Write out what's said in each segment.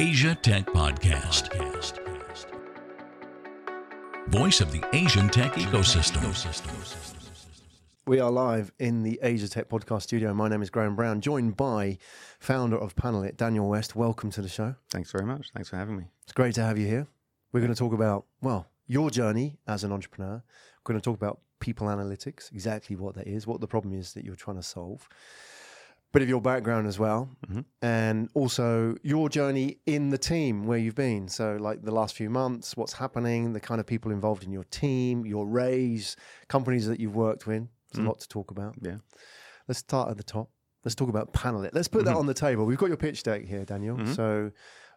Asia Tech Podcast. Voice of the Asian tech ecosystem. We are live in the Asia Tech Podcast studio. My name is Graham Brown, joined by founder of Panalyt, Daniel West. Welcome to the show. Thanks very much. Thanks for having me. It's great to have you here. We're going to talk about, well, your journey as an entrepreneur. We're going to talk about people analytics, exactly what that is, what the problem is that you're trying to solve, bit of your background as well, Mhm. and also your journey in the team where you've been. So, like the last few months, what's happening, the kind of people involved in your team, your raise, companies that you've worked with. There's Mm. a lot to talk about. Yeah. Let's start at the top. Let's talk about Panalyt. Let's put that Mhm. on the table. We've got your pitch deck here, Daniel. Mhm. So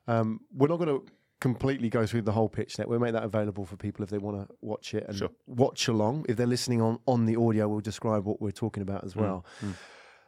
um, we're not going to completely go through the whole pitch deck. We'll make that available for people if they want to watch it and Sure. watch along. If they're listening on on the audio, we'll describe what we're talking about as well. mm.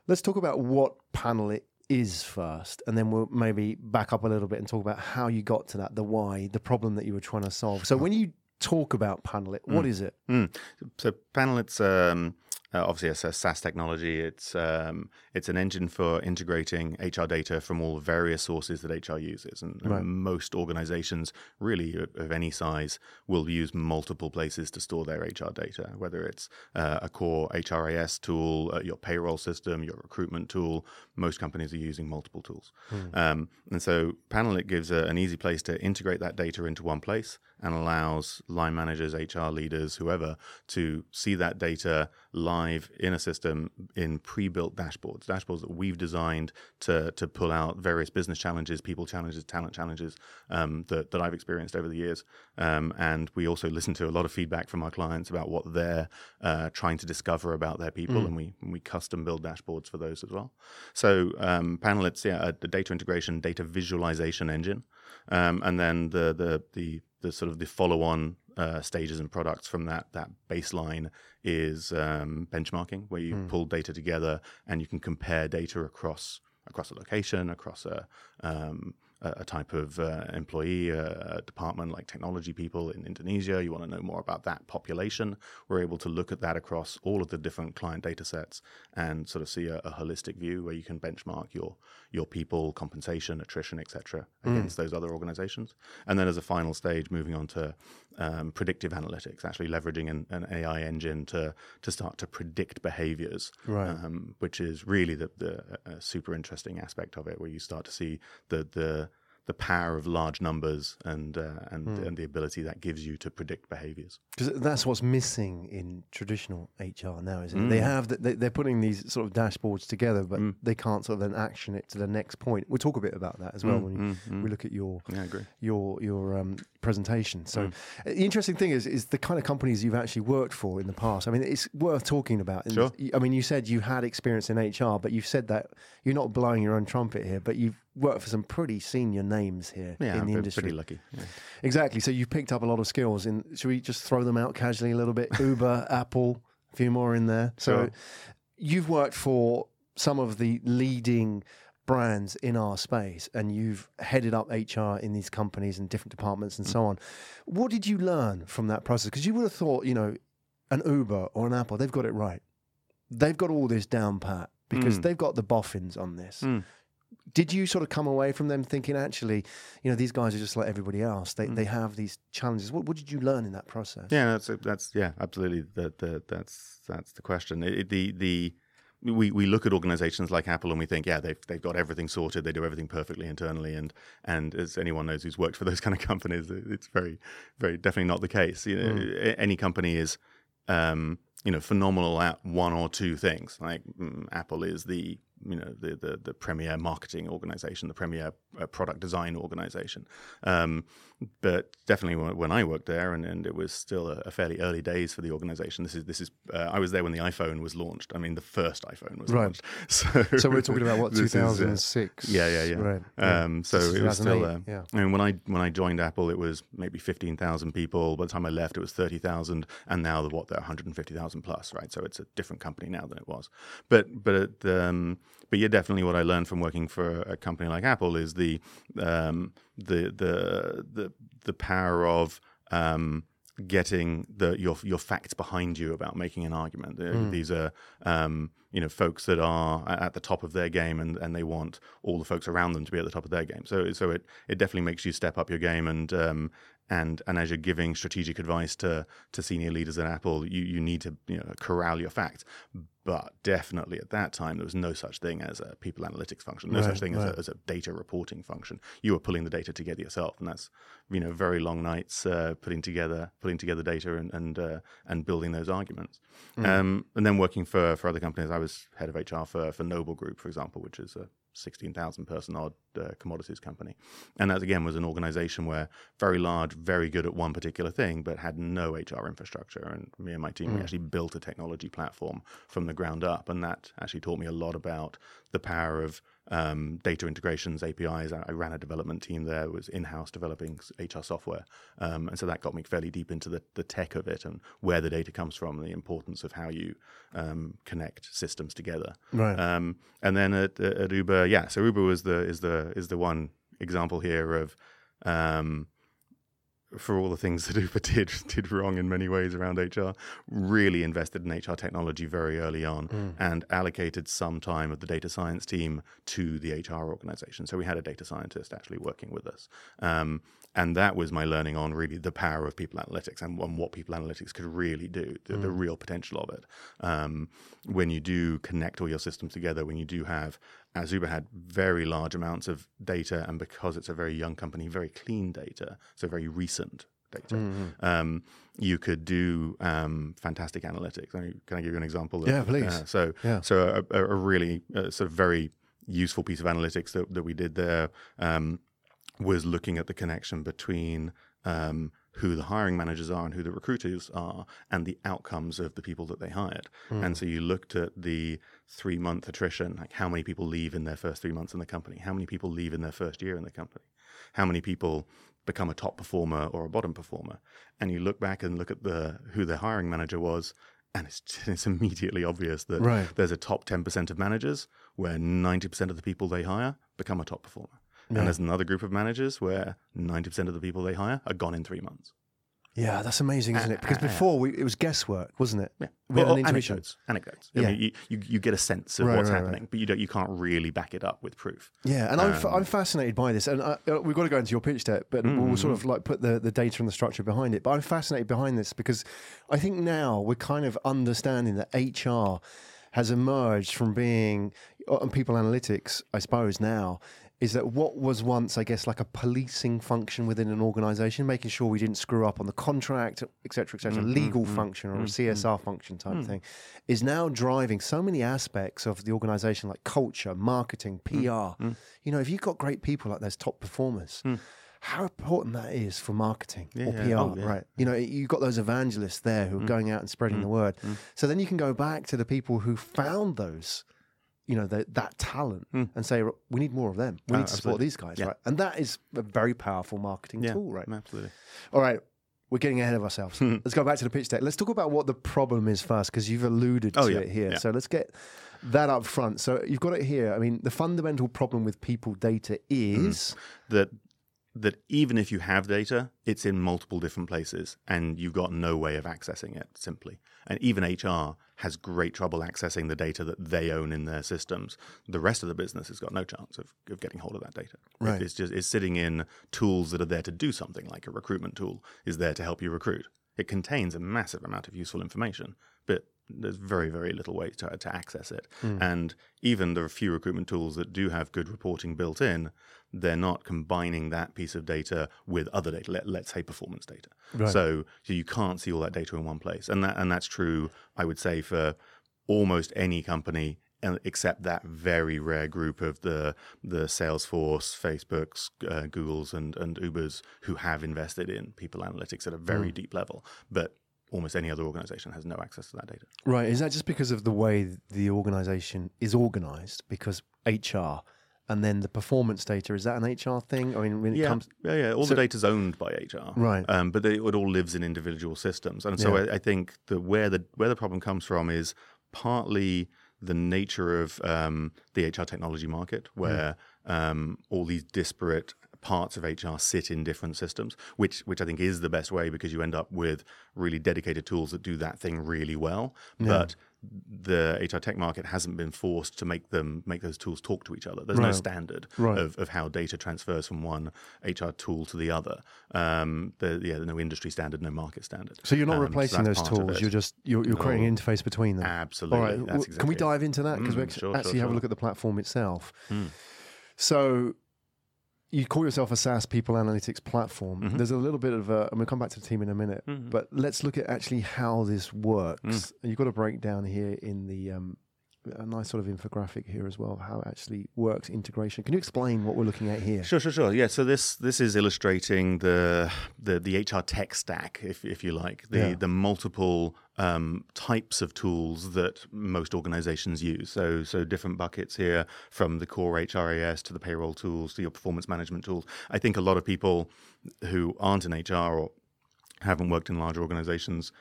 Let's talk about what Panalyt is first, and then we'll maybe back up a little bit and talk about how you got to that, the why, the problem that you were trying to solve. So when you talk about Panalyt, what Mm. is it? Mm. So Panel, it's um, uh, obviously it's a SaaS technology. It's um, it's an engine for integrating HR data from all various sources that HR uses, and, and Right. most organizations, really of, of any size, will use multiple places to store their HR data. Whether it's uh, a core HRIS tool, uh, your payroll system, your recruitment tool, most companies are using multiple tools. Um, and so Panalyt gives a, an easy place to integrate that data into one place and allows line managers, HR leaders, whoever, to see that data live in a system in pre-built dashboards, dashboards that we've designed to to pull out various business challenges, people challenges, talent challenges um, that that I've experienced over the years. Um, and we also listen to a lot of feedback from our clients about what they're uh, trying to discover about their people, and we we custom build dashboards for those as well. So um, Panalyt's yeah, a, a data integration, data visualization engine, um, and then the the the the sort of the follow-on uh, stages and products from that that baseline is um, benchmarking, where you pull data together and you can compare data across across a location, across a um, a type of uh, employee, a, a department like technology people in Indonesia. You want to know more about that population. We're able to look at that across all of the different client data sets and sort of see a, a holistic view where you can benchmark your your people, compensation, attrition, etc., against those other organizations. And then as a final stage, moving on to um, predictive analytics, actually leveraging an, an AI engine to to start to predict behaviors, Right. um, which is really the, the uh, super interesting aspect of it, where you start to see the the the power of large numbers and uh, and and the ability that gives you to predict behaviors. Because that's what's missing in traditional HR now, isn't it? They Mm. have the, they, they're putting these sort of dashboards together, but they can't sort of then action it to the next point. We'll talk a bit about that as well Mm, when mm, we, we look at your Yeah, your your um, presentation. So Mm. the interesting thing is is the kind of companies you've actually worked for in the past. I mean, it's worth talking about. Sure. I mean, you said you had experience in HR, but you've said that you're not blowing your own trumpet here, but you've worked for some pretty senior names here Yeah, in the pre- industry. pretty lucky. Yeah. Exactly. So you've picked up a lot of skills. In should we just throw them out casually a little bit? Uber, Apple, a few more in there. So Sure. you've worked for some of the leading brands in our space, and you've headed up HR in these companies and different departments and so on. What did you learn from that process? Because you would have thought, you know, an Uber or an Apple, they've got it right. They've got all this down pat because Mm. they've got the boffins on this Mm. Did you sort of come away from them thinking actually you know these guys are just like everybody else they, they have these challenges what, what did you learn in that process Yeah, that's that's yeah, absolutely. The, the, that's that's the question. It, the the we, we look at organizations like Apple and we think, yeah, they've they've got everything sorted. They do everything perfectly internally, and and as anyone knows who's worked for those kind of companies, it's very very definitely not the case. You know, a- any company is. Um, you know, phenomenal at one or two things. Like mm, Apple is the you know the the, the premier marketing organization, the premier uh, product design organization. Um, but definitely when, when I worked there, and, and it was still a, a fairly early days for the organization. This is this is uh, I was there when the iPhone was launched. I mean, the first iPhone was Right. launched. So, so we're talking about what this is, uh, 2006 yeah, yeah, yeah. right yeah. Um, so it was still. 2008, Uh, yeah. I mean, when I when I joined Apple, it was maybe fifteen thousand people. By the time I left, it was thirty thousand, and now the what they're one hundred and fifty thousand plus, right? So it's a different company now than it was. But but um, but yeah, definitely what I learned from working for a company like Apple is the um, the the the the power of um, getting the your your facts behind you about making an argument. Uh, These are um, you know folks that are at the top of their game and, and they want all the folks around them to be at the top of their game. So so it it definitely makes you step up your game and um, and and as you're giving strategic advice to to senior leaders at Apple, you you need to you know corral your facts. But definitely at that time, there was no such thing as a people analytics function, no Right, such thing as, a, as a data reporting function. You were pulling the data together yourself, and that's you know very long nights uh, putting together putting together data and and uh, and building those arguments. Um, and then working for for other companies, I was head of HR for for Noble Group, for example, which is a 16,000 person odd uh, commodities company. And that again was an organization where very large, very good at one particular thing, but had no HR infrastructure. And me and my team, we actually built a technology platform from the ground up. And that actually taught me a lot about the power of um, data integrations, APIs. I, I ran a development team there, was in house developing HR software. Um, and so that got me fairly deep into the, the tech of it and where the data comes from and the importance of how you um, connect systems together. Right. Um, and then at, at Uber, yeah. So Uber was the is the is the one example here of um, for all the things that Uber did did wrong in many ways around HR, really invested in HR technology very early on and allocated some time of the data science team to the HR organization. So we had a data scientist actually working with us. Um, and that was my learning on really the power of people analytics and, and what people analytics could really do, the, the real potential of it. Um, when you do connect all your systems together, when you do have, as Uber had very large amounts of data, and because it's a very young company, very clean data, so very recent data, um, you could do um, fantastic analytics. Can I give you an example? Of, Yeah, please. uh, so, Yeah. so a, a really uh, sort of very useful piece of analytics that, that we did there um, was looking at the connection between um, who the hiring managers are and who the recruiters are and the outcomes of the people that they hired. And so you looked at the three month attrition, like how many people leave in their first three months in the company, how many people leave in their first year in the company, how many people become a top performer or a bottom performer. And you look back and look at the who the hiring manager was. And it's, it's immediately obvious that Right. there's a top 10% of managers where 90% of the people they hire become a top performer. And there's another group of managers where 90% of the people they hire are gone in three months. Yeah, that's amazing, isn't it? Because before we, it was guesswork, wasn't it? Yeah. We had Well, intuition. anecdotes. Anecdotes. Yeah. I mean, you, you, you get a sense of Right, what's right, right. happening, but you don't. You can't really back it up with proof. Yeah, and I'm, Um, fa- I'm fascinated by this, and I, uh, we've got to go into your pitch deck, but we'll Mm-hmm. sort of like put the, the data and the structure behind it. But I'm fascinated behind this because I think now we're kind of understanding that HR has emerged from being, uh, and people analytics, I suppose now, is that what was once, I guess, like a policing function within an organization, making sure we didn't screw up on the contract, et cetera, et cetera, Mm-hmm, legal mm, function or a mm, CSR function type Mm. thing, is now driving so many aspects of the organization, like culture, marketing, PR. Mm. You know, if you've got great people like those top performers, how important that is for marketing or Yeah, PR, yeah. Oh, yeah. right? You know, you've got those evangelists there who are going out and spreading the word. So then you can go back to the people who found those, you know, the, that talent hmm. and say, we need more of them. We Oh, need to support these guys, Yeah. right? And that is a very powerful marketing Yeah, tool, right? Absolutely. All right. We're getting ahead of ourselves. Hmm. let's go back to the pitch deck. Let's talk about what the problem is first, because you've alluded oh, to Oh, yeah, it here. So let's get that up front. So you've got it here. I mean, the fundamental problem with people data hmm. is That that even if you have data, it's in multiple different places, and you've got no way of accessing it simply. And even HR has great trouble accessing the data that they own in their systems. The rest of the business has got no chance of, of getting hold of that data. Right. It's just it's sitting in tools that are there to do something, like a recruitment tool is there to help you recruit. It contains a massive amount of useful information, but there's very, very little way to, to access it. And even the few recruitment tools that do have good reporting built in, they're not combining that piece of data with other data, let, let's say performance data. So, so you can't see all that data in one place. And that and that's true, I would say, for almost any company uh, except that very rare group of the the Salesforce, Facebooks, uh, Googles, and and Ubers who have invested in people analytics at a very deep level. But almost any other organization has no access to that data. Right. Is that just because of the way the organization is organized? Because HR and then the performance data, is that an HR thing? I mean, when it yeah, comes. yeah, yeah. All so- the is owned by HR, Right. Um, but they, it all lives in individual systems, and so Yeah. I, I think the where the where the problem comes from is partly the nature of um, the HR technology market, where um, all these disparate parts of HR sit in different systems, which which I think is the best way because you end up with really dedicated tools that do that thing really well. But the HR tech market hasn't been forced to make them make those tools talk to each other. There's no standard Right. of, of how data transfers from one HR tool to the other. Um, the, yeah, no industry standard, no market standard. So you're not Um, replacing that's those tools. You're just you're, you're creating an interface between them. absolutely. All right. That's exactly Can we dive into that because we Mm, ex- sure, sure, actually have a look at the platform itself. Mm. So you call yourself a SaaS people analytics platform. Mhm. There's a little bit of, uh, and we'll come back to the team in a minute, Mhm. but let's look at actually how this works. Mm. You've got a breakdown here in the um, a nice sort of infographic here as well, how it actually works integration. Can you explain what we're looking at here? Sure, sure, sure. Yeah. So this this is illustrating the the, the HR tech stack, if if you like, the Yeah. the multiple um, types of tools that most organizations use. So so different buckets here, from the core HRIS to the payroll tools to your performance management tools. I think a lot of people who aren't in HR or haven't worked in large organizations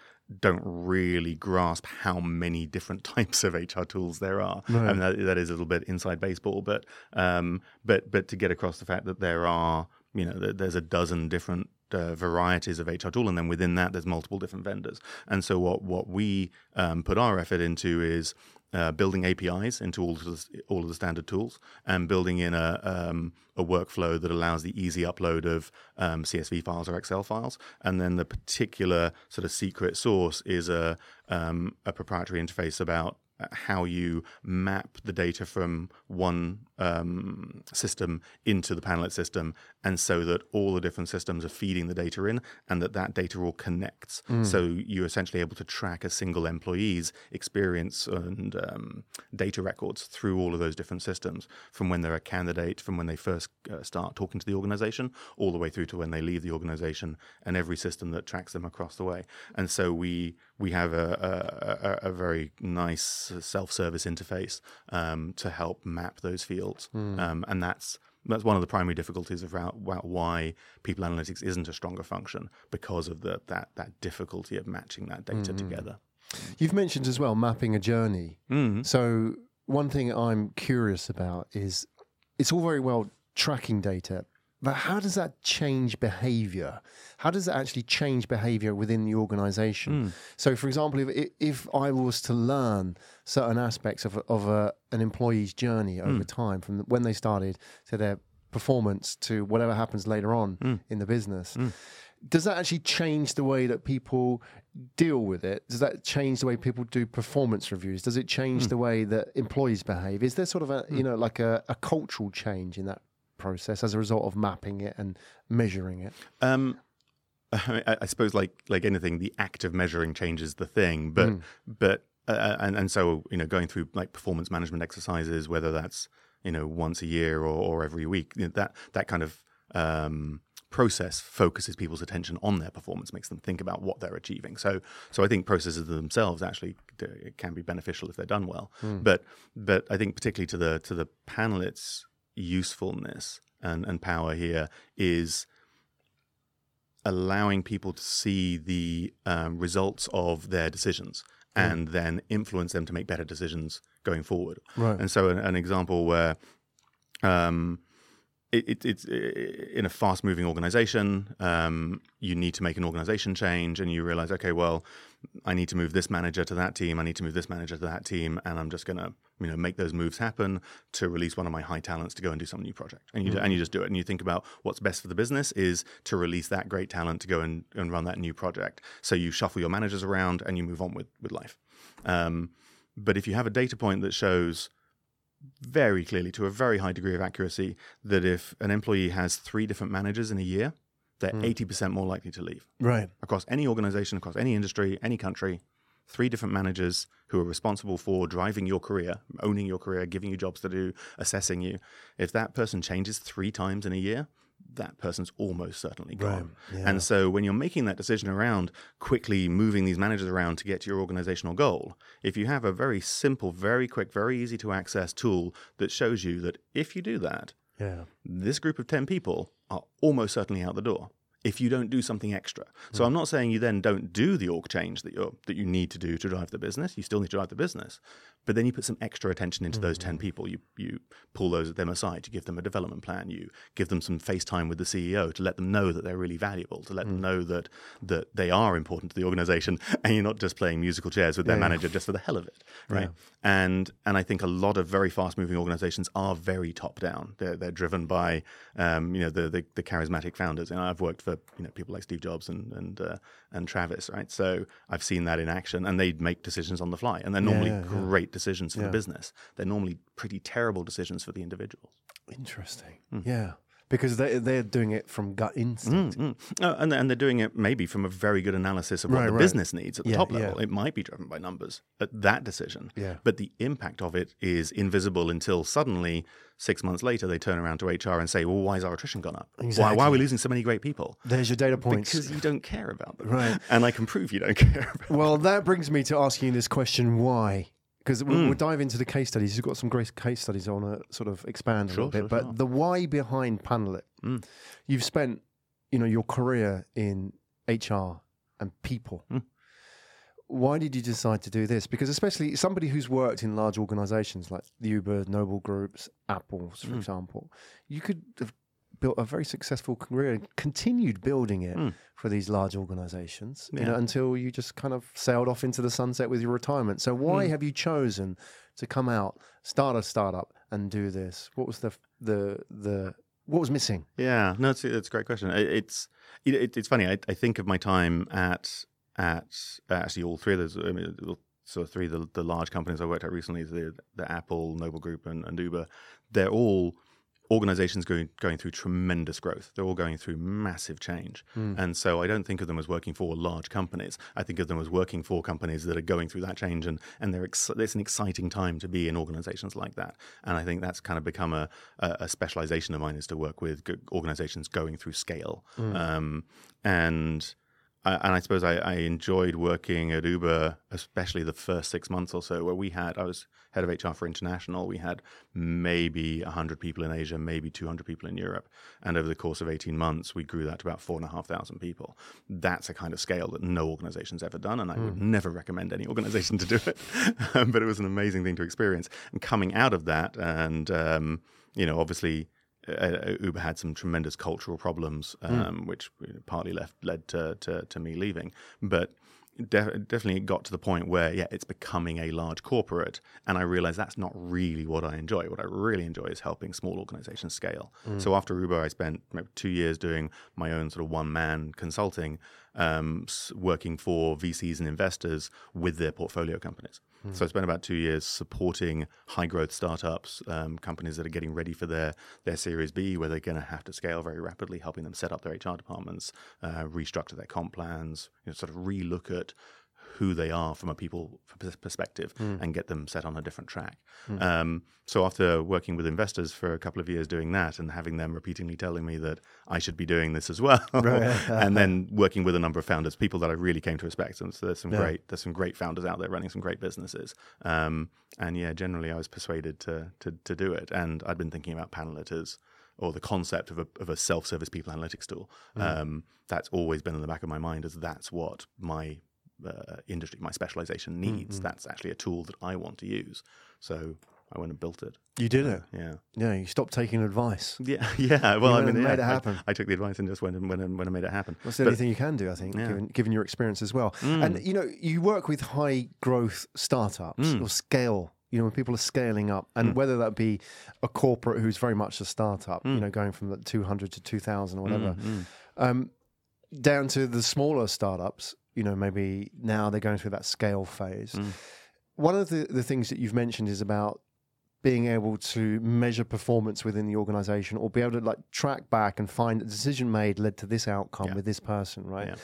don't really grasp how many different types of HR tools there are. Right. And that, that is a little bit inside baseball, but um, but but to get across the fact that there are, you know, there's a dozen different uh, varieties of HR tool, and then within that, there's multiple different vendors. And so what what we um, put our effort into is uh, building APIs into all of the, all of the standard tools and building in a um, a workflow that allows the easy upload of um, CSV files or Excel files, and then the particular sort of secret source is a um, a proprietary interface about how you map the data from one um, system into the Panalyt system, and so that all the different systems are feeding the data in, and that that data all connects. So you're essentially able to track a single employee's experience and um, data records through all of those different systems, from when they're a candidate, from when they first uh, start talking to the organization, all the way through to when they leave the organization, and every system that tracks them across the way. And so we we have a, a, a, very nice self-service interface um, to help map those fields, um, and that's that's one of the primary difficulties of why- why people analytics isn't a stronger function because of the that that difficulty of matching that data together. You've mentioned as well mapping a journey. Mm. So one thing I'm curious about is it's all very well tracking data, but how does that change behavior? How does it actually change behavior within the organization? So, for example, if if I was to learn certain aspects of of a, an employee's journey over hmm. time, from when they started to their performance to whatever happens later on hmm. in the business. Hmm. Does that actually change the way that people deal with it? Does that change the way people do performance reviews? Does it change the way that employees behave? Is there sort of a you know like a, a cultural change in that process as a result of mapping it and measuring it? Um, I, I suppose, like like anything, the act of measuring changes the thing. But but uh, and and so you know, going through like performance management exercises, whether that's you know once a year or, or every week, you know, that that kind of um, process focuses people's attention on their performance, makes them think about what they're achieving. So so I think processes themselves actually it can be beneficial if they're done well. But but I think particularly to the to the Panalyt's usefulness and, and power here is allowing people to see the um, results of their decisions and then influence them to make better decisions going forward. Right. And so, an, an example where um, it, it, it's in a fast-moving organization, um, you need to make an organization change, and you realize, okay, well, I need to move this manager to that team. I need to move this manager to that team, and I'm just going to, you know, make those moves happen to release one of my high talents to go and do some new project. And you and you just do it, and you think about what's best for the business is to release that great talent to go and, and run that new project. So you shuffle your managers around and you move on with with life. Um, but if you have a data point that shows very clearly to a very high degree of accuracy that if an employee has three different managers in a year, they're hmm. 80% more likely to leave Right. across any organization, across any industry, any country. Three different managers who are responsible for driving your career, owning your career, giving you jobs to do, assessing you. If that person changes three times in a year, that person's almost certainly gone. yeah. And so when you're making that decision around quickly moving these managers around to get to your organizational goal, if you have a very simple, very quick, very easy to access tool that shows you that if you do that, Yeah. this group of 10 people are almost certainly out the door. If you don't do something extra. So hmm. I'm not saying you then don't do the org change that you that you need to do to drive the business. You still need to drive the business, but then you put some extra attention into those ten hmm. people. You you pull those them aside. You give them a development plan. You give them some face time with the CEO to let them know that they're really valuable. To let them hmm. know that that they are important to the organization, and you're not just playing musical chairs with their Yeah, yeah. manager just for the hell of it, right? And and I think a lot of very fast moving organizations are very top down. They're they're driven by um, you know the, the the charismatic founders. And I've worked for you know people like Steve Jobs and and uh, and Travis, right? So I've seen that in action, and they make decisions on the fly, and they're normally Yeah, yeah. great decisions for Yeah. the business. They're normally pretty terrible decisions for the individuals. Interesting. Hmm. Yeah. Because they, they're doing it from gut instinct. Mm. Oh, and, and they're doing it maybe from a very good analysis of what Right, the right. business needs at the Yeah, top yeah. level. It might be driven by numbers at that decision. Yeah. But the impact of it is invisible until suddenly, six months later, they turn around to HR and say, well, why has our attrition gone up? Why, why are we losing so many great people? There's your data points. Because you don't care about them. Right. And I can prove you don't care about Well, that brings me to asking this question: Why? Because we'll, Hmm. we'll dive into the case studies. You've got some great case studies I want to sort of expand a Sure, little bit. but sure. the why behind Panalyt, Mm. you've spent, you know, your career in HR and people. Mm. Why did you decide to do this? Because especially somebody who's worked in large organizations like the Uber, Noble Groups, Apple's, Hmm. for example, you could have built a very successful career and continued building it Mm. for these large organizations you know, until you just kind of sailed off into the sunset with your retirement. So why Hmm. have you chosen to come out, start a startup, and do this? What was the the the what was missing? Yeah, no, it's, it's a great question. It, it's it, it- it's funny. I, I think of my time at at uh, actually all three of those. I mean, so three of the, the large companies I worked at recently, the the Apple, Noble Group, and, and Uber. They're all organizations going going through tremendous growth. They're all going through massive change, and so I don't think of them as working for large companies. I think of them as working for companies that are going through that change, and and they're ex- it's an exciting time to be in organizations like that. And I think that's kind of become a a, a specialization of mine is to work with g- organizations going through scale, um, and. I, and I suppose I, I enjoyed working at Uber, especially the first six months or so, where we had, I was head of HR for international. We had maybe 100 people in Asia, maybe 200 people in Europe. And over the course of 18 months, we grew that to about 4,500 people. That's a kind of scale that no organization's ever done. And I would never recommend any organization to do it. But it was an amazing thing to experience. And coming out of that, and, um, you know, obviously, uh, Uber had some tremendous cultural problems, um, which partly left led to, to to me leaving. But def- definitely it got to the point where yeah, it's becoming a large corporate, and I realized that's not really what I enjoy. What I really enjoy is helping small organizations scale. So after Uber, I spent maybe two years doing my own sort of one man consulting, um, working for VCs and investors with their portfolio companies. So I spent about two years supporting high growth startups, um, companies that are getting ready for their their Series B, where they're going to have to scale very rapidly, helping them set up their HR departments, uh, restructure their comp plans, you know, sort of relook at who they are from a people pers- perspective and get them set on a different track. Um, so after working with investors for a couple of years doing that and having them repeatedly telling me that I should be doing this as well, and then working with a number of founders, people that I really came to respect, and so there's some Yeah. great there's some great founders out there running some great businesses. Um, and yeah, generally I was persuaded to, to to do it, and I'd been thinking about Panalyt as or the concept of a, of a self-service people analytics tool. Um, that's always been in the back of my mind as that's what my uh, industry, my specialization needs. That's actually a tool that I want to use. So I went and built it. You did it. Yeah. Yeah, you stopped taking advice. Yeah, yeah. Well, I mean, yeah, made it happen. I, took the advice and just went and went and, went and made it happen. That's the But- only thing you can do, I think, Yeah. given, given your experience as well. Mm. And you know, you work with high growth startups Mm. or scale. You know, when people are scaling up, and whether that be a corporate who's very much a startup, you know, going from the 200 to 2,000 or whatever, Mm, um, down to the smaller startups, you know, maybe now they're going through that scale phase. Mm. One of the, the things that you've mentioned is about being able to measure performance within the organization or be able to like track back and find a decision made led to this outcome Yeah. with this person, right? Yeah.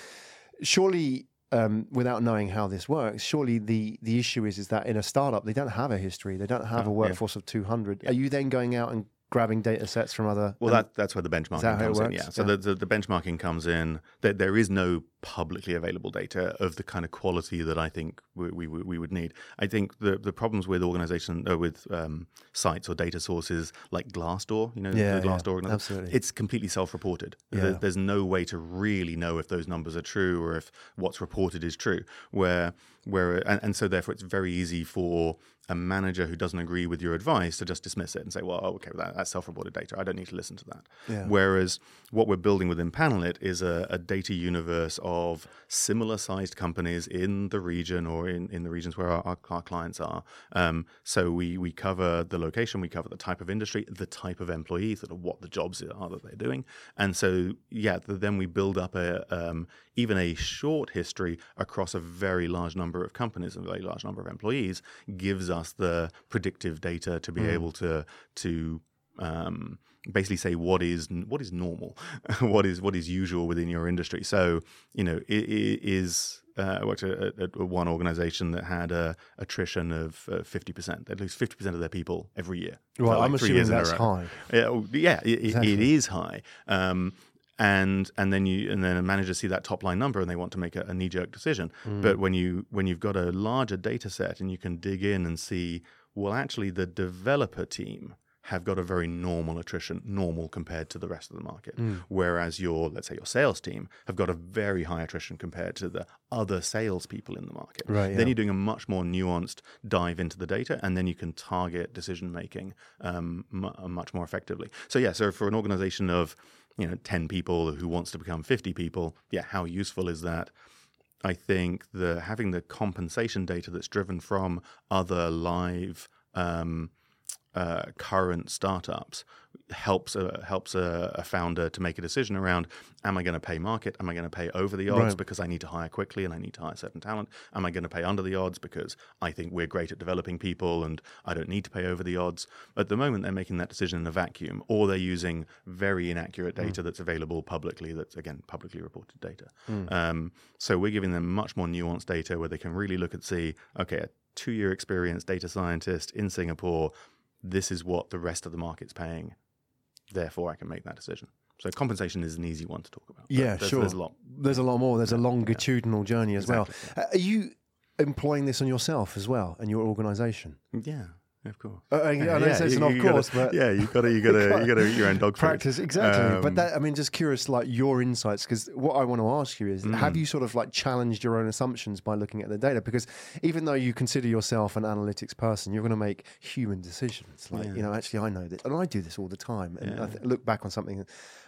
Surely, um, without knowing how this works, surely the the issue is is that in a startup they don't have a history, they don't have No, a yeah. workforce of two hundred. Are you then going out and grabbing data sets from other. Well, that, that's where the benchmarking that comes in. Yeah. So Yeah. The, the, the benchmarking comes in. There, there is no publicly available data of the kind of quality that I think we, we, we would need. I think the, the problems with organization uh, with um, sites or data sources like Glassdoor, you know, Yeah, the yeah, Glassdoor, organization, absolutely. it's completely self-reported. There- there's no way to really know if those numbers are true or if what's reported is true. Where where and, and so therefore it's very easy for a manager who doesn't agree with your advice to just dismiss it and say, well, okay, that, that's self-reported data. I don't need to listen to that. Yeah. Whereas what we're building within Panalyt is a, a data universe of similar-sized companies in the region or in, in the regions where our, our, our clients are. Um, so we we cover the location, we cover the type of industry, the type of employees, are what the jobs are that they're doing, and so yeah, th- then we build up a um, even a short history across a very large number of companies and a very large number of employees gives us the predictive data to be able to to um, basically say what is what is normal, what is what is usual within your industry. So you know, it, it is. Uh, I worked at, at one organization that had a attrition of uh, fifty percent. They'd lose fifty percent of their people every year. Well, like I'm assuming years in a that's high. Yeah, well, yeah, it, it- it Exactly. is high. Um, and and then you and then a manager see that top line number and they want to make a, a knee jerk decision. Mm. But when you when you've got a larger data set and you can dig in and see, well, actually, the developer team have got a very normal attrition, normal compared to the rest of the market. Mm. Whereas your, let's say, your sales team have got a very high attrition compared to the other salespeople in the market. Right, Then yeah. you're doing a much more nuanced dive into the data, and then you can target decision making um, mu- much more effectively. So yeah, so for an organization of you know 10 people who wants to become 50 people, yeah, how useful is that? I think the having the compensation data that's driven from other live um, uh, current startups helps a, helps a, a founder to make a decision around: Am I going to pay market? Am I going to pay over the odds Right. because I need to hire quickly and I need to hire certain talent? Am I going to pay under the odds because I think we're great at developing people and I don't need to pay over the odds? At the moment, they're making that decision in a vacuum, or they're using very inaccurate data that's available publicly. That's again publicly reported data. Um, so we're giving them much more nuanced data where they can really look and see, okay, a two-year experience data scientist in Singapore. This is what the rest of the market's paying. Therefore, I can make that decision. So compensation is an easy one to talk about. Yeah, there's, sure. There's a lot. There's a lot more. There's a longitudinal journey as well. Exactly, Uh, Are you employing this on yourself as well and your organisation? Yeah, of course. Uh, I know it says you- an of gotta- course, but yeah, you got to, you got to, you got to eat your own dog food. practice exactly. but Um, that I mean, just curious, like your insights, because what I want to ask you is, Mm. have you sort of like challenged your own assumptions by looking at the data? Because even though you consider yourself an analytics person, you're going to make human decisions. Like Yeah. you know, actually, I know this, and I do this all the time. And I th- look back on something.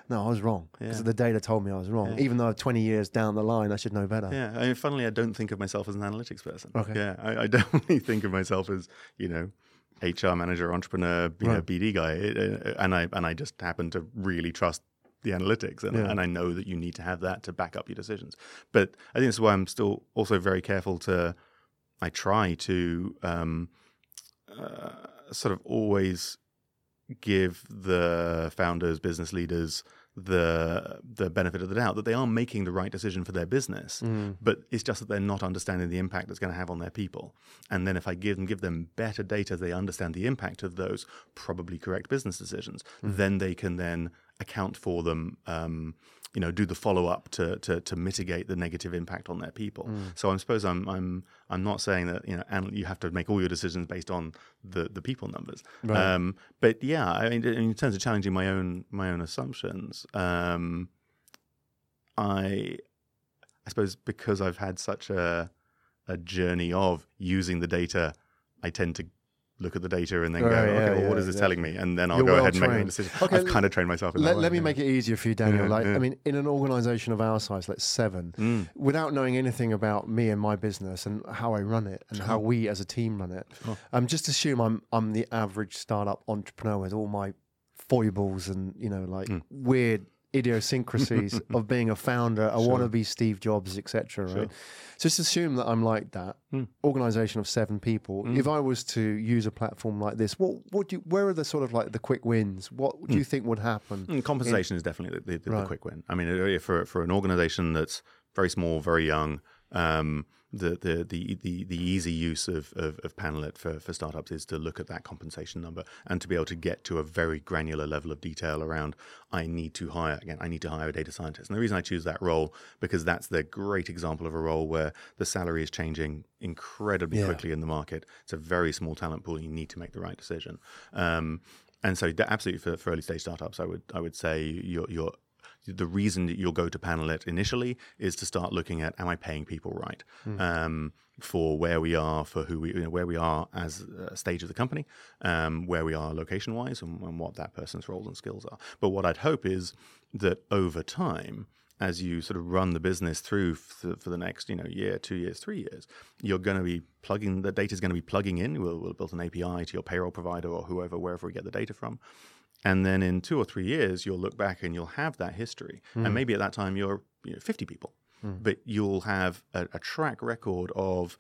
No, I was wrong because Yeah. the data told me I was wrong. Yeah. Even though 20 years down the line, I should know better. Yeah, I mean, funnily, I don't think of myself as an analytics person. Okay. Yeah, I, I definitely think of myself as you know, HR manager, entrepreneur, you know, BD guy, It- uh, and I and I just happen to really trust the analytics, and, Yeah. and I know that you need to have that to back up your decisions. But I think that's why I'm still also very careful to. I try to um, uh, sort of always give the founders, business leaders, the the benefit of the doubt that they are making the right decision for their business, Mm. but it's just that they're not understanding the impact that's going to have on their people. And then if I give them give them better data, they understand the impact of those probably correct business decisions. Then they can then account for them. Um, you know, do the follow up to, to to mitigate the negative impact on their people. So I suppose I'm I'm I'm not saying that you know, and you have to make all your decisions based on the the people numbers. Right. Um, but yeah, I mean, in terms of challenging my own my own assumptions, um, I I suppose because I've had such a a journey of using the data, I tend to look at the data and then go, Right, okay, yeah, well, what yeah, is this yeah. telling me? And then I'll You're go well ahead and make my decision. Okay, I've kind of trained myself in Let, that way. let me yeah. make it easier for you, Daniel. Yeah, like, yeah. I mean, in an organization of our size, let's seven, Mm. without knowing anything about me and my business and how I run it and how we as a team run it, Sure. um, just assume I'm I'm the average startup entrepreneur with all my foibles and you know like Mm. weird idiosyncrasies of being a founder, a Sure. wannabe Steve Jobs, etc. Right? Sure. Just assume that I'm like that. Mm. Organization of seven people. Mm. If I was to use a platform like this, what what do you, where are the sort of like the quick wins? What do you think would happen? Mm, compensation is definitely the, the, the Right. quick win. I mean, uh, for for an organization that's very small, very young, um, the the the the, the easy use of, of of for for startups is to look at that compensation number and to be able to get to a very granular level of detail around. I need to hire again. I need to hire a data scientist, and the reason I choose that role because that's the great example of a role where the salary is changing incredibly Yeah. quickly in the market. It's a very small talent pool. You need to make the right decision. Um, and so, absolutely, for, for early stage startups, I would I would say you're, you're the reason that you'll go to Panalyt initially is to start looking at am I paying people right um, for where we are, for who we, you know, where we are as a stage of the company, um, where we are location wise, and, and what that person's roles and skills are. But what I'd hope is that over time, as you sort of run the business through f- for the next you know year, two years, three years, you're going to be plugging the data is going to be plugging in. We'll, we'll build an API to your payroll provider or whoever, wherever we get the data from. And then in two or three years, you'll look back and you'll have that history. And maybe at that time, you're you know, 50 people, but you'll have a, a track record of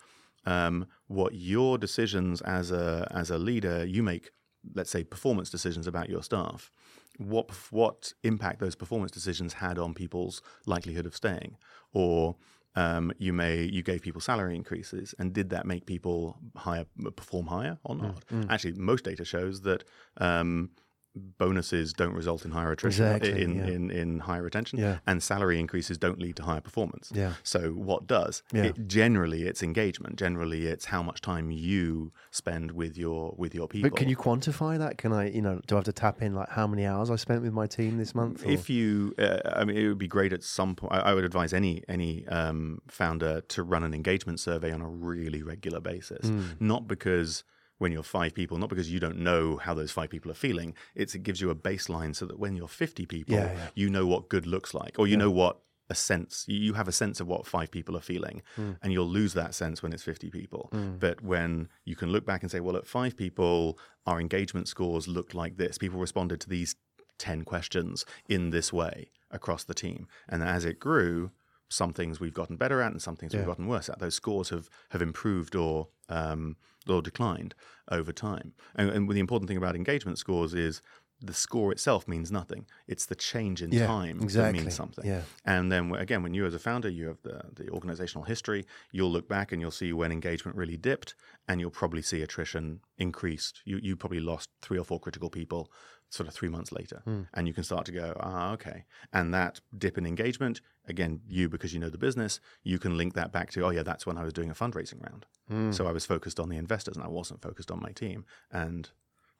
um, what your decisions as a as a leader you make. Let's say performance decisions about your staff. What what impact those performance decisions had on people's likelihood of staying, or um, you may you gave people salary increases, and did that make people higher perform higher or not? Actually, most data shows that um, bonuses don't result in higher attrition Exactly, in, yeah. in in higher retention, Yeah. and salary increases don't lead to higher performance. Yeah. So what does? Yeah. It, generally, it's engagement. Generally, it's how much time you spend with your with your people. But can you quantify that? Can I, you know, do I have to tap in like how many hours I spent with my team this month? or- If you, uh, I mean, it would be great at some point. I, I would advise any any um, founder to run an engagement survey on a really regular basis. Hmm. Not because when you're five people, not because you don't know how those five people are feeling. It's it gives you a baseline so that when you're 50 people, Yeah, yeah. you know what good looks like, or you know what a sense you have a sense of what five people are feeling Hmm. and you'll lose that sense when it's 50 people but when you can look back and say well at five people our engagement scores looked like this people responded to these 10 questions in this way across the team and as it grew some things we've gotten better at and some things Yeah. we've gotten worse at those scores have have improved or um, or declined over time and, and the important thing about engagement scores is the score itself means nothing it's the change in Yeah, time that means something Yeah. and then again, when you as a founder, you have the, the organizational history, you'll look back and you'll see when engagement really dipped, and you'll probably see attrition increased. You you probably lost three or four critical people sort of three months later, and you can start to go, ah, okay. And that dip in engagement, again, you because you know the business, you can link that back to, oh yeah, that's when I was doing a fundraising round. So I was focused on the investors and I wasn't focused on my team, and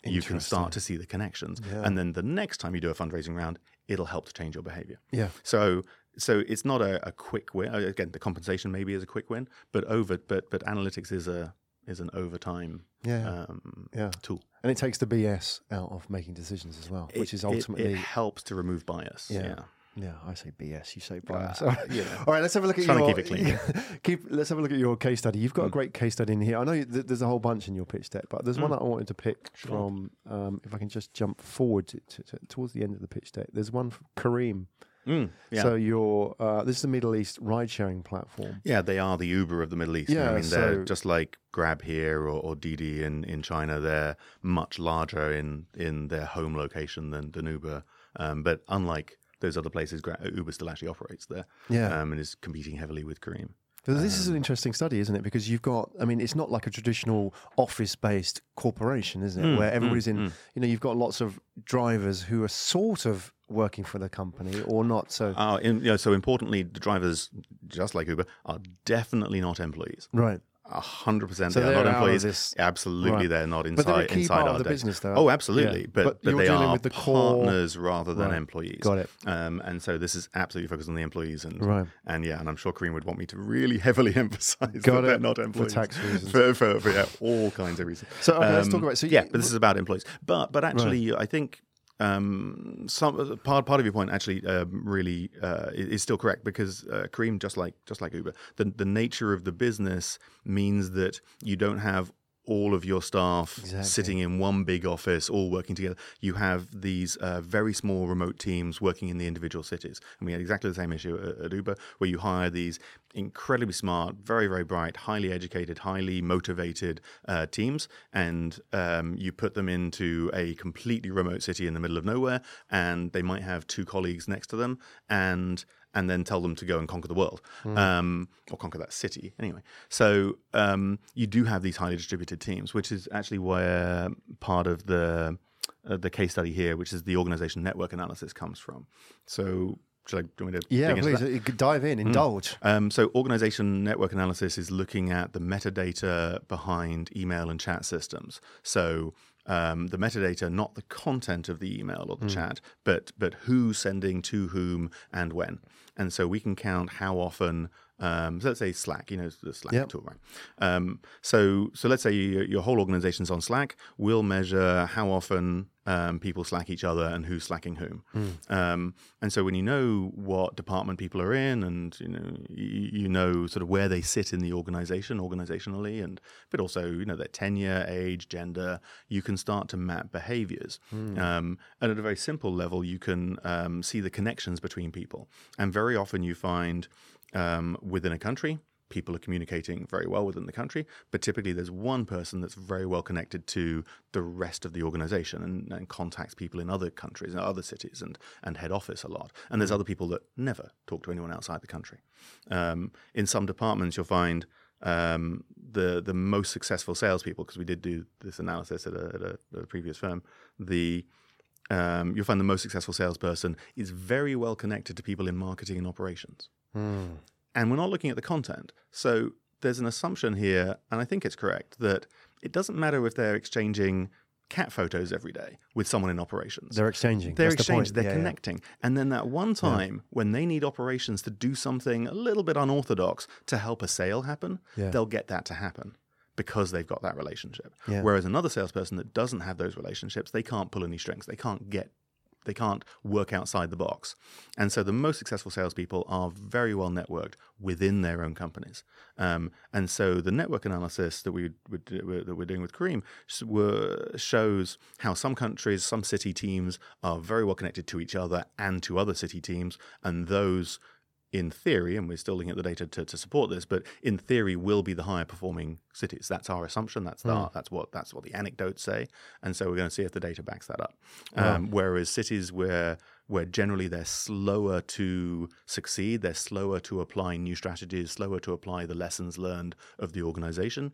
you can start to see the connections. And then the next time you do a fundraising round, it'll help to change your behavior. Yeah. So so it's not a, a quick win. Again, the compensation maybe is a quick win, but over but but analytics is a is an overtime Yeah. um, Yeah. tool. And it takes the BS out of making decisions as well, which is ultimately. it, helps to remove bias. Yeah. Yeah. yeah, I say BS, you say bias. You know. All right, let's have a look at Trying to your. keep it clean. keep. Let's have a look at your case study. You've Mm. got a great case study in here. I know you- th- there's a whole bunch in your pitch deck, but there's one Mm. that I wanted to pick from. Um, if I can just jump forward to, to, to, towards the end of the pitch deck, there's one from Careem. Mm, yeah. So your uh, this is the Middle East ride-sharing platform. yeah, they are the Uber of the Middle East. Yeah, I mean, they're just like Grab here or, or Didi in, in China. They're much larger in, in their home location than, than Uber. Um, but unlike those other places, Uber still actually operates there Yeah. um, and is competing heavily with Careem. This is an Um, interesting study, isn't it? Because you've got, I mean, it's not like a traditional office-based corporation, isn't it? Mm, Where mm, everybody's in, mm. you know, you've got lots of drivers who are sort of working for the company or not. So Uh, in, you know, so importantly, the drivers, just like Uber, are definitely not employees. right, hundred percent, So they are not employees. this- Absolutely, right. they're not But inside they're a key inside part of our the data. business, though. Oh, absolutely, Yeah. but, But but, they dealing are with the core- partners rather than Right. employees. Got it. Um, and so this is absolutely focused on the employees, and Right. and yeah, and I'm sure Careem would want me to really heavily emphasize Got that they're it. not For employees tax reasons. for, for, for, yeah, all kinds of reasons. So, okay, let's talk Um, about- so yeah, you- but this is about employees. But but actually, I think um, some part part of your point actually um, really uh, is still correct because uh, Careem, just like just like Uber, the the nature of the business means that you don't have all of your staff Exactly. sitting in one big office, all working together. You have these uh, very small remote teams working in the individual cities. And we had exactly the same issue at, at Uber, where you hire these incredibly smart, very, very bright, highly educated, highly motivated uh, teams, and um, you put them into a completely remote city in the middle of nowhere, and they might have two colleagues next to them, and and then tell them to go and conquer the world um, or conquer that city anyway. So um, you do have these highly distributed teams, which is actually where part of the uh, the case study here, which is the organization network analysis, comes from. So. Should I, do you want me to Yeah, please that? uh, dive in, indulge. Um, so, organization network analysis is looking at the metadata behind email and chat systems. So, um, the metadata, not the content of the email or the chat, but but who's sending to whom and when. And so we can count how often. Um, so let's say Slack, you know, the Slack Yep. tool, right? Um, so so let's say your, your whole organization's on Slack. We'll measure how often um, people Slack each other and who's slacking whom. Um, and so when you know what department people are in, and you know you, you know sort of where they sit in the organization organizationally, and but also you know their tenure, age, gender, you can start to map behaviors. Um, and at a very simple level, you can um, see the connections between people. And very often you find um, within a country. People are communicating very well within the country, but typically there's one person that's very well connected to the rest of the organization and, and contacts people in other countries and other cities and, and head office a lot. And there's other people that never talk to anyone outside the country. Um, in some departments, you'll find um, the the most successful salespeople, because we did do this analysis at a, at a, at a previous firm, the um, you'll find the most successful salesperson is very well connected to people in marketing and operations. Hmm. And we're not looking at the content. So there's an assumption here, and I think it's correct, that it doesn't matter if they're exchanging cat photos every day with someone in operations. They're exchanging. They're That's the point. exchanging, they're Yeah, yeah. connecting. And then that one time when they need operations to do something a little bit unorthodox to help a sale happen, Yeah. they'll get that to happen because they've got that relationship. Yeah. Whereas another salesperson that doesn't have those relationships, they can't pull any strings. They can't get they can't work outside the box. And so the most successful salespeople are very well networked within their own companies. Um, and so the network analysis that we that we're doing with Careem shows how some countries, some city teams are very well connected to each other and to other city teams, and those in theory, and we're still looking at the data to, to support this, but in theory will be the higher performing cities. That's our assumption. That's the, that's what that's what the anecdotes say, and so we're going to see if the data backs that up. Um, whereas cities where where generally they're slower to succeed, they're slower to apply new strategies, slower to apply the lessons learned of the organization.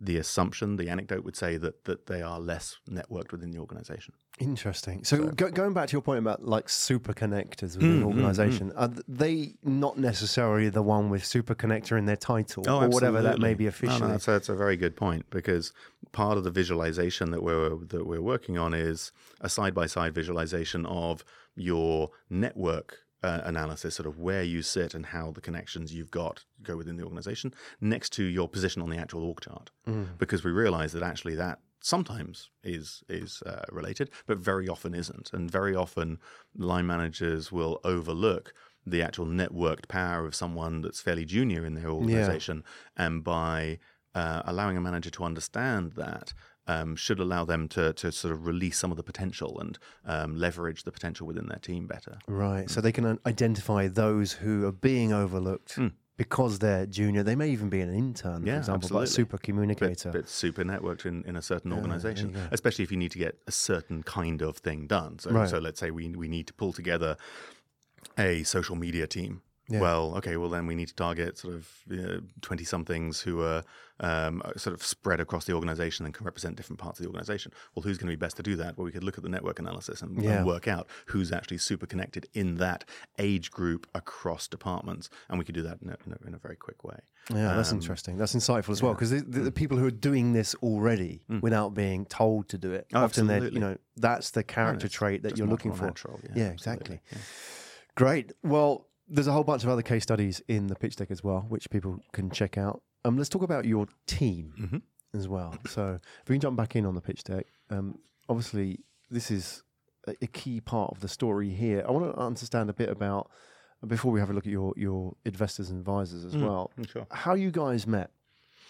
The assumption, the anecdote would say that that they are less networked within the organization. Interesting. So, go, going back to your point about like super connectors within Mm, an organization, are they not necessarily the one with super connector in their title or whatever that may be Oh, No, officially? No, that's, that's a very good point because part of the visualization that we're that we're working on is a side by side visualization of your network uh, analysis, sort of where you sit and how the connections you've got go within the organization, next to your position on the actual org chart, because we realize that actually that sometimes is is uh, related, but very often isn't, and very often line managers will overlook the actual networked power of someone that's fairly junior in their organization, and by uh, allowing a manager to understand that. Um, should allow them to, to sort of release some of the potential and um, leverage the potential within their team better. Right. So they can identify those who are being overlooked because they're junior. They may even be an intern. Yeah, for example, absolutely. but a super But, communicator. but super networked in, in a certain there organization, especially if you need to get a certain kind of thing done. So, Right. so let's say we, we need to pull together a social media team. Yeah. Well, okay, well, then we need to target sort of 20 somethings who are um, sort of spread across the organization and can represent different parts of the organization. Well, who's going to be best to do that? Well, we could look at the network analysis and, and work out who's actually super connected in that age group across departments. And we could do that in a, in a, in a very quick way. yeah, that's Um, interesting. That's insightful as well because the, the, the people who are doing this already without being told to do it, Oh, often they're, you know, that's the character trait that you're looking for. natural, yeah, yeah, exactly. yeah. Great. Well, there's a whole bunch of other case studies in the pitch deck as well, which people can check out. Um, let's talk about your team Mm-hmm. as well. So if we can jump back in on the pitch deck, um, obviously this is a, a key part of the story here. I want to understand a bit about before we have a look at your your investors and advisors as well. Sure. How you guys met?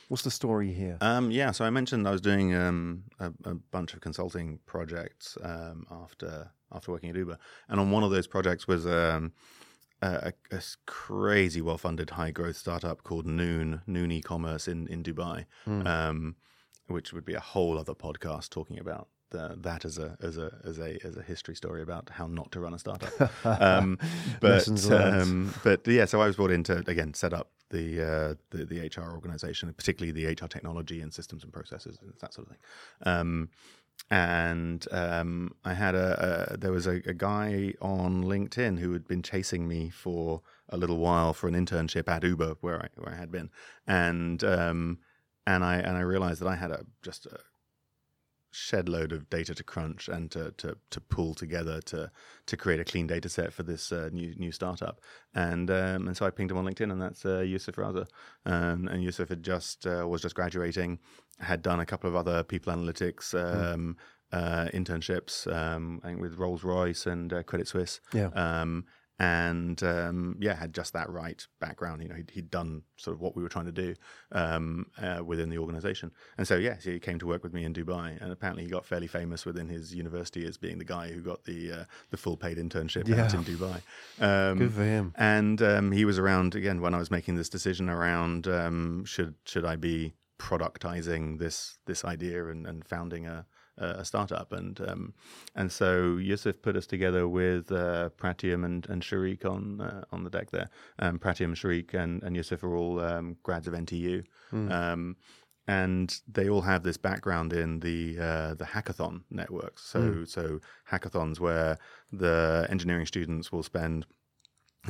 What's the story here? Um, yeah, so I mentioned I was doing um, a, a bunch of consulting projects um, after after working at Uber, and on one of those projects was um, a, a crazy well funded high growth startup called Noon Noon e-commerce in in Dubai, um, which would be a whole other podcast talking about uh, that as a as a as a as a history story about how not to run a startup. um, but um, but yeah, so I was brought in to again set up the uh, the, the HR organization, particularly the HR technology and systems and processes and that sort of thing. Um, and um, I had a, a there was a, a guy on LinkedIn who had been chasing me for a little while for an internship at Uber where I where I had been, and um, and I and I realized that I had a just a shed load of data to crunch and to to, to pull together to to create a clean data set for this uh, new new startup. And um, and so I pinged him on LinkedIn, and that's uh, Yusuf Raza. Um, and Yusuf had just uh, was just graduating, had done a couple of other people analytics. Um, uh, internships, um, I think with Rolls Royce and uh, Credit Suisse, Yeah. And um, yeah, had just that right background. You know, he'd, he'd done sort of what we were trying to do um, uh, within the organization, and so yeah, so he came to work with me in Dubai, and apparently he got fairly famous within his university as being the guy who got the uh, the full paid internship out in Dubai. Um, Good for him. and um, he was around again when I was making this decision around um, should should I be productizing this this idea and, and founding a a startup and um, and so Yusuf put us together with uh, Pratyam and, and Sharik on uh, on the deck there. Um, Pratyam, Sharik, and, and Yusuf are all um, grads of NTU, um, and they all have this background in the uh, the hackathon networks. So so hackathons where the engineering students will spend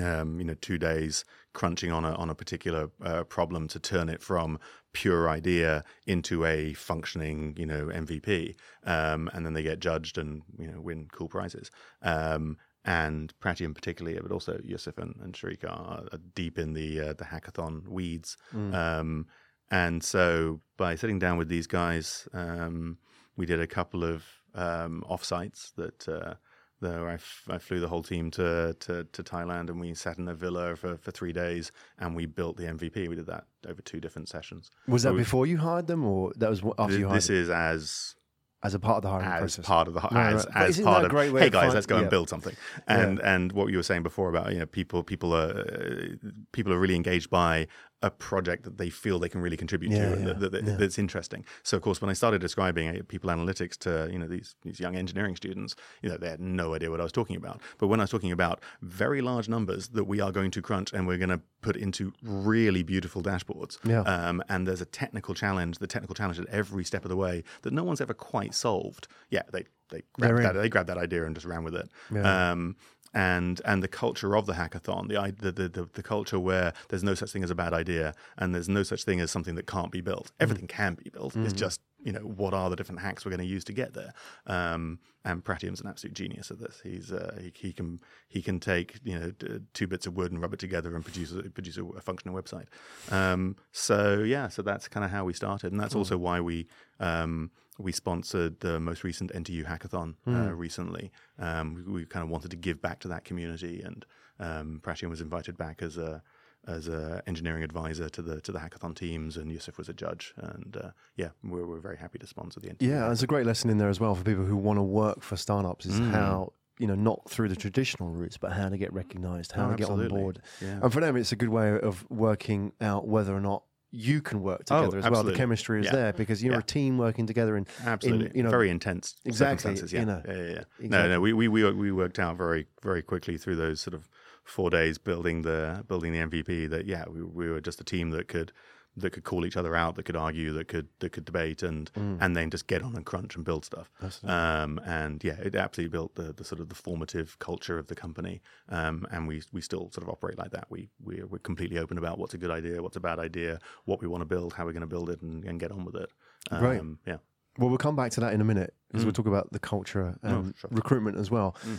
um, you know, two days crunching on a on a particular uh, problem to turn it from pure idea into a functioning, you know, MVP, um, and then they get judged and you know win cool prizes. Um, and Pratyam particularly, but also Yusuf and, and Sharik are, are deep in the uh, the hackathon weeds. Um, and so by sitting down with these guys, um, we did a couple of um, offsites that. Uh, there, I, f- I flew the whole team to, to, to Thailand and we sat in a villa for, for three days and we built the MVP. We did that over two different sessions. Was that So we- before you hired them, or that was after Th- you hired this them? is as as a part of the hiring as process? part of the Right, as, right. As part that of great way hey guys find- let's go yeah. and build something and and what you were saying before about you know people people are uh, people are really engaged by a project that they feel they can really contribute Yeah, to and yeah, that, that- yeah. that's interesting so of course when I started describing uh, people analytics to you know these these young engineering students you know they had no idea what I was talking about but when I was talking about very large numbers that we are going to crunch and we're going to put into really beautiful dashboards Yeah. um, and there's a technical challenge, the technical challenge at every step of the way that no one's ever quite solved. Yeah, they they grabbed that they grabbed that idea and just ran with it. Yeah. Um, and and the culture of the hackathon, the, the the the culture where there's no such thing as a bad idea and there's no such thing as something that can't be built. Everything can be built. It's just you know what are the different hacks we're going to use to get there. Um, and Pratyam's an absolute genius at this. He's uh, he, he can he can take you know d- two bits of wood and rub it together and produce a, produce a, a functional website. Um, so yeah, so that's kind of how we started, and that's also why we um, we sponsored the most recent NTU hackathon uh, recently. Um, we, we kind of wanted to give back to that community, and um, Pratyam was invited back as a as a engineering advisor to the to the hackathon teams, and Yusuf was a judge. And uh, yeah, we're, we're very happy to sponsor the NTU. Yeah, there's a great lesson in there as well for people who want to work for startups is Mm. how you know not through the traditional routes, but how to get recognised, how Oh, to get on board, Yeah. and for them it's a good way of working out whether or not you can work Oh, together as well. The chemistry is Yeah. there because you're Yeah. a team working together in Absolutely, you know- very intense Exactly, circumstances. Yeah, you know, yeah, yeah, yeah. exactly. No, no, we, we we we worked out very very quickly through those sort of four days building the building the MVP. That yeah, we, we were just a team that could that could call each other out, that could argue, that could that could debate, and Mm. and then just get on and crunch and build stuff. Um, and yeah, it absolutely built the, the sort of the formative culture of the company. Um, and we we still sort of operate like that. We we're, we're completely open about what's a good idea, what's a bad idea, what we want to build, how we're going to build it, and, and get on with it. Um, Great. Yeah. Well, we'll come back to that in a minute because Mm. we'll talk about the culture and sure. recruitment as well. Mm.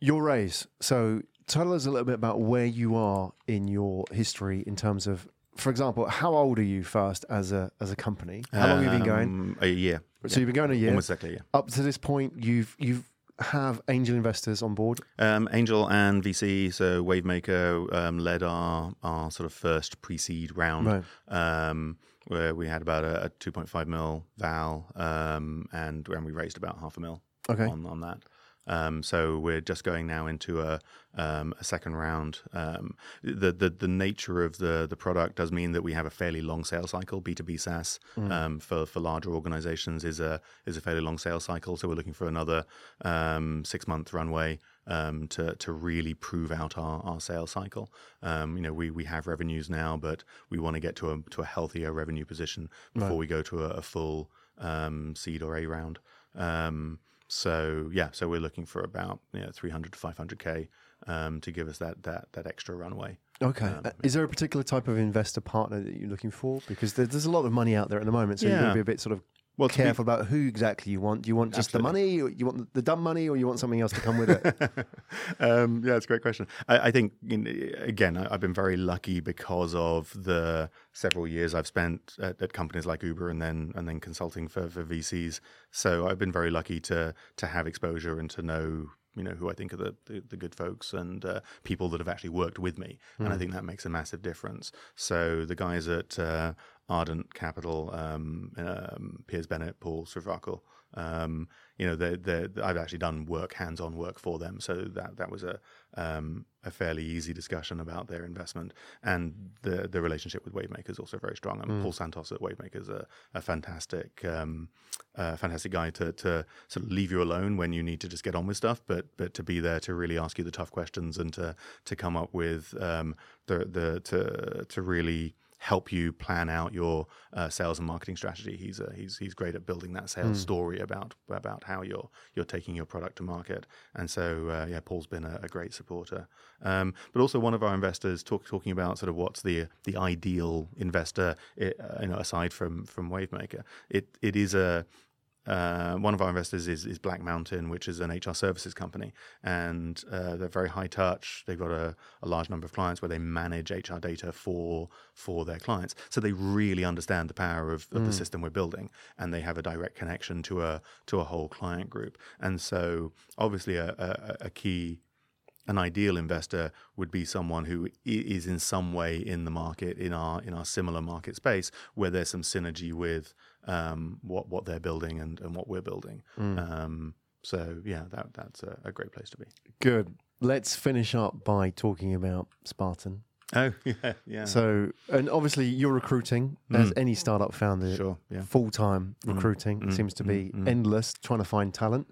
Your raise. So tell us a little bit about where you are in your history in terms of, for example, how old are you first as a as a company? How long have you been going? Um, A year. So you've been going a year. Almost exactly a year. Up to this point, you've you've have angel investors on board. Um, Angel and VC, so Wavemaker um, led our our sort of first pre-seed round, Right. um, where we had about a, a 2.5 mil val, um, and and we raised about half a mil Okay. on on that. Um, so we're just going now into a, um, a second round. Um, the, the the nature of the the product does mean that we have a fairly long sales cycle. B two B SaaS um, for for larger organizations is a is a fairly long sales cycle. So we're looking for another um, six month runway um, to to really prove out our, our sales cycle. Um, you know, we we have revenues now, but we want to get to a to a healthier revenue position before we go to a, a full um, seed or A round. So yeah, so we're looking for about you know, 300 to 500k um, to give us that that that extra runway. Okay. Um, is there a particular type of investor partner that you're looking for? Because there, there's a lot of money out there at the moment, so you've got Yeah. to be a bit sort of Well, to be- careful about who exactly you want. Do you want just the money, or you want the dumb money, or you want something else to come with it? um, yeah, it's a great question. I, I think you know, again, I, I've been very lucky because of the several years I've spent at, at companies like Uber and then and then consulting for, for VCs. So I've been very lucky to to have exposure and to know you know who I think are the the, the good folks and uh, people that have actually worked with me, and I think that makes a massive difference. So the guys at uh, Ardent Capital, um, um, Piers Bennett, Paul Srivorakul, um, you know, they they I've actually done work, hands-on work for them, so that that was a um, a fairly easy discussion about their investment, and the the relationship with Wavemaker is also very strong. And Paul Santos at Wavemaker is a, a fantastic um, uh, fantastic guy to to sort of leave you alone when you need to just get on with stuff, but but to be there to really ask you the tough questions and to to come up with um, the the to to really help you plan out your uh, sales and marketing strategy. He's uh, he's he's great at building that sales story about about how you're you're taking your product to market. And so uh, yeah, Paul's been a, a great supporter. Um, but also one of our investors talk, talking about sort of what's the the ideal investor, i- uh, you know, aside from from Wavemaker. It it is a uh, one of our investors is, is Black Mountain, which is an HR services company, and uh, they're very high touch. They've got a, a large number of clients where they manage HR data for for their clients, so they really understand the power of, of the system we're building, and they have a direct connection to a to a whole client group. And so, obviously, a, a, a key an ideal investor would be someone who is in some way in the market in our in our similar market space where there's some synergy with um, what what they're building and, and what we're building. Mm. Um, so yeah, that that's a, a great place to be. Good. Let's finish up by talking about Spartan. Oh yeah, yeah. So, and obviously, you're recruiting as mm. any startup founder. sure, yeah. Full time mm. recruiting seems to be endless, trying to find talent.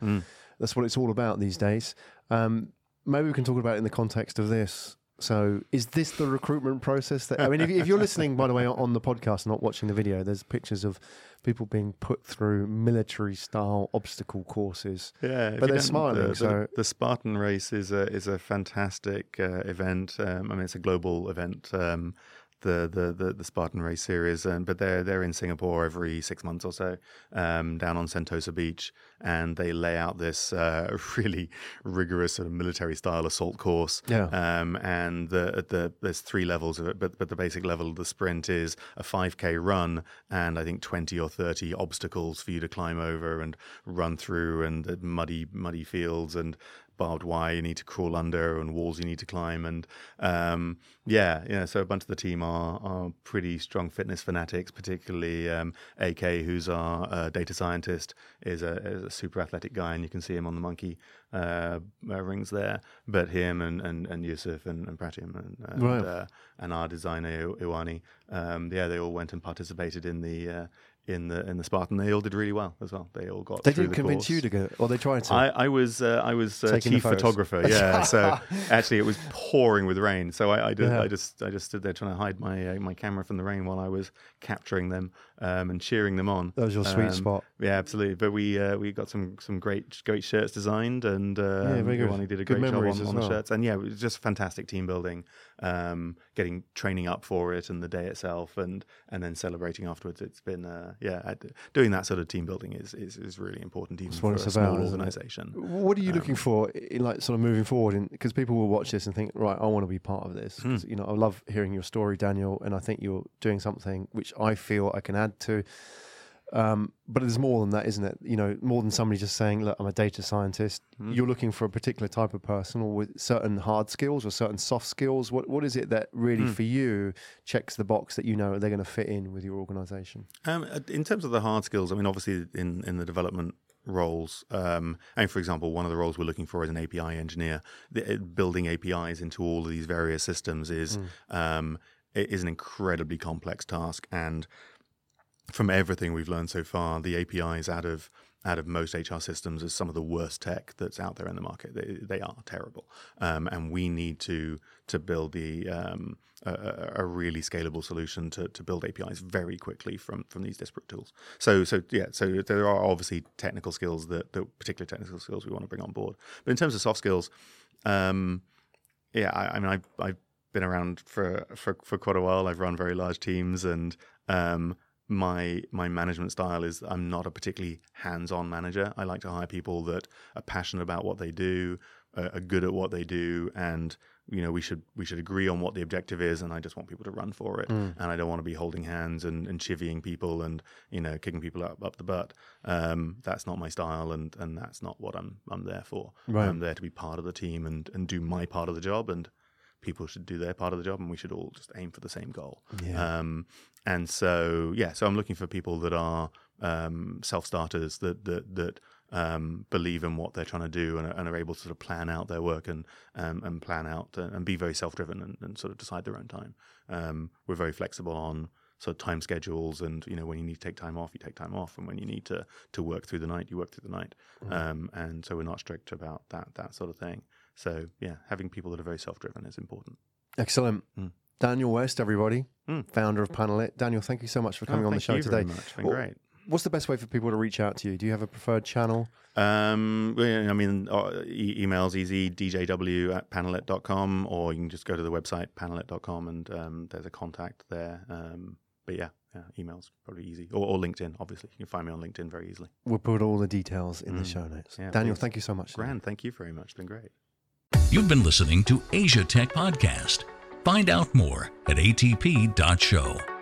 That's what it's all about these days. Um, maybe we can talk about it in the context of this. So, is this the recruitment process? That I mean, if, if you're listening, by the way, on the podcast, not watching the video, there's pictures of people being put through military-style obstacle courses. Yeah, But they're smiling, The, the- so- the Spartan race is a is a fantastic uh, event. Um, I mean, it's a global event. Um, the, the, the, the Spartan race series, um, but they're they're in Singapore every six months or so, um, down on Sentosa Beach, and they lay out this uh, really rigorous sort of military style assault course. Yeah. Um, and the the there's three levels of it, but but the basic level of the sprint is a 5k run and I think 20 or 30 obstacles for you to climb over and run through, and muddy muddy fields and barbed wire you need to crawl under and walls you need to climb and um, yeah yeah so a bunch of the team are are pretty strong fitness fanatics particularly um, AK who's our uh, data scientist is a, is a super athletic guy and you can see him on the monkey uh, uh, rings there but him and and, and Yusuf and, and Pratyam and and, Right. uh, and our designer Iwani um, yeah they all went and participated in the uh, in the in the Spartan they all did really well as well they all got They didn't the convince course. you to go, or they tried to. I, I was uh, I was uh, chief photographer. Yeah, so actually it was pouring with rain. So I, I, did, Yeah. I just I just stood there trying to hide my uh, my camera from the rain while I was capturing them um, and cheering them on. that was your sweet Um, spot. Yeah, absolutely. But we uh, we got some some great great shirts designed, and uh, Yeah, very good. Ronnie did a Good great job on, on well. the shirts. And yeah, it was just fantastic team building, um, getting training up for it, and the day itself, and and then celebrating afterwards. It's been uh, yeah, doing that sort of team building is is, is really important even for a small about, isn't organization. What are you Um, looking for, in like sort of moving forward? Because people will watch this and think, right, I want to be part of this. Hmm. You know, I love hearing your story, Daniel, and I think you're doing something which I feel I can add to. Um, but there's more than that, isn't it? You know, more than somebody just saying, "Look, I'm a data scientist." Hmm. You're looking for a particular type of person, or with certain hard skills or certain soft skills. What What is it that really, Hmm. for you, checks the box that you know they're going to fit in with your organisation? Um, uh, in terms of the hard skills, I mean, obviously, in, in the development roles. Um, and for example, one of the roles we're looking for is an API engineer. The, uh, building APIs into all of these various systems is um, is an incredibly complex task. And from everything we've learned so far, the APIs out of out of most HR systems is some of the worst tech that's out there in the market. They, they are terrible, um, and we need to to build the um, a, a really scalable solution to, to build APIs very quickly from from these disparate tools. So so yeah, so there are obviously technical skills that, that particular technical skills we want to bring on board. But in terms of soft skills, um, yeah, I, I mean, I've, I've been around for, for, for quite a while. I've run very large teams, and um, my my management style is I'm not a particularly hands-on manager. I like to hire people that are passionate about what they do, uh, are good at what they do, and you know we should we should agree on what the objective is. And I just want people to run for it, and I don't want to be holding hands and, and chivying people and you know kicking people up up the butt. Um, that's not my style, and and that's not what I'm I'm there for. Right. I'm there to be part of the team and and do my part of the job and people should do their part of the job and we should all just aim for the same goal. Yeah. Um, and so, yeah, so I'm looking for people that are um, self starters that, that, that, um, believe in what they're trying to do and, are- and are able to sort of plan out their work and um, and plan out and, and be very self driven and, and sort of decide their own time. Um, we're very flexible on sort of time schedules and you know when you need to take time off you take time off and when you need to to work through the night you work through the night um, and so we're not strict about that that sort of thing so yeah having people that are very self-driven is important Excellent. Mm. Daniel West, everybody, Mm. founder of Panalyt. Daniel, thank you so much for coming Oh, on the show today. Well, great What's the best way for people to reach out to you? Do you have a preferred channel? Um, I mean, uh, e- emails easy, djw at panalyt.com, or you can just go to the website, panalyt.com, and um, there's a contact there. Um, but yeah, yeah, emails probably easy. Or, or LinkedIn, obviously. You can find me on LinkedIn very easily. We'll put all the details in the Mm. show notes. Yeah, Daniel, please. thank you so much. Grand, thank you very much. It's been great. You've been listening to Asia Tech Podcast. Find out more at atp.show.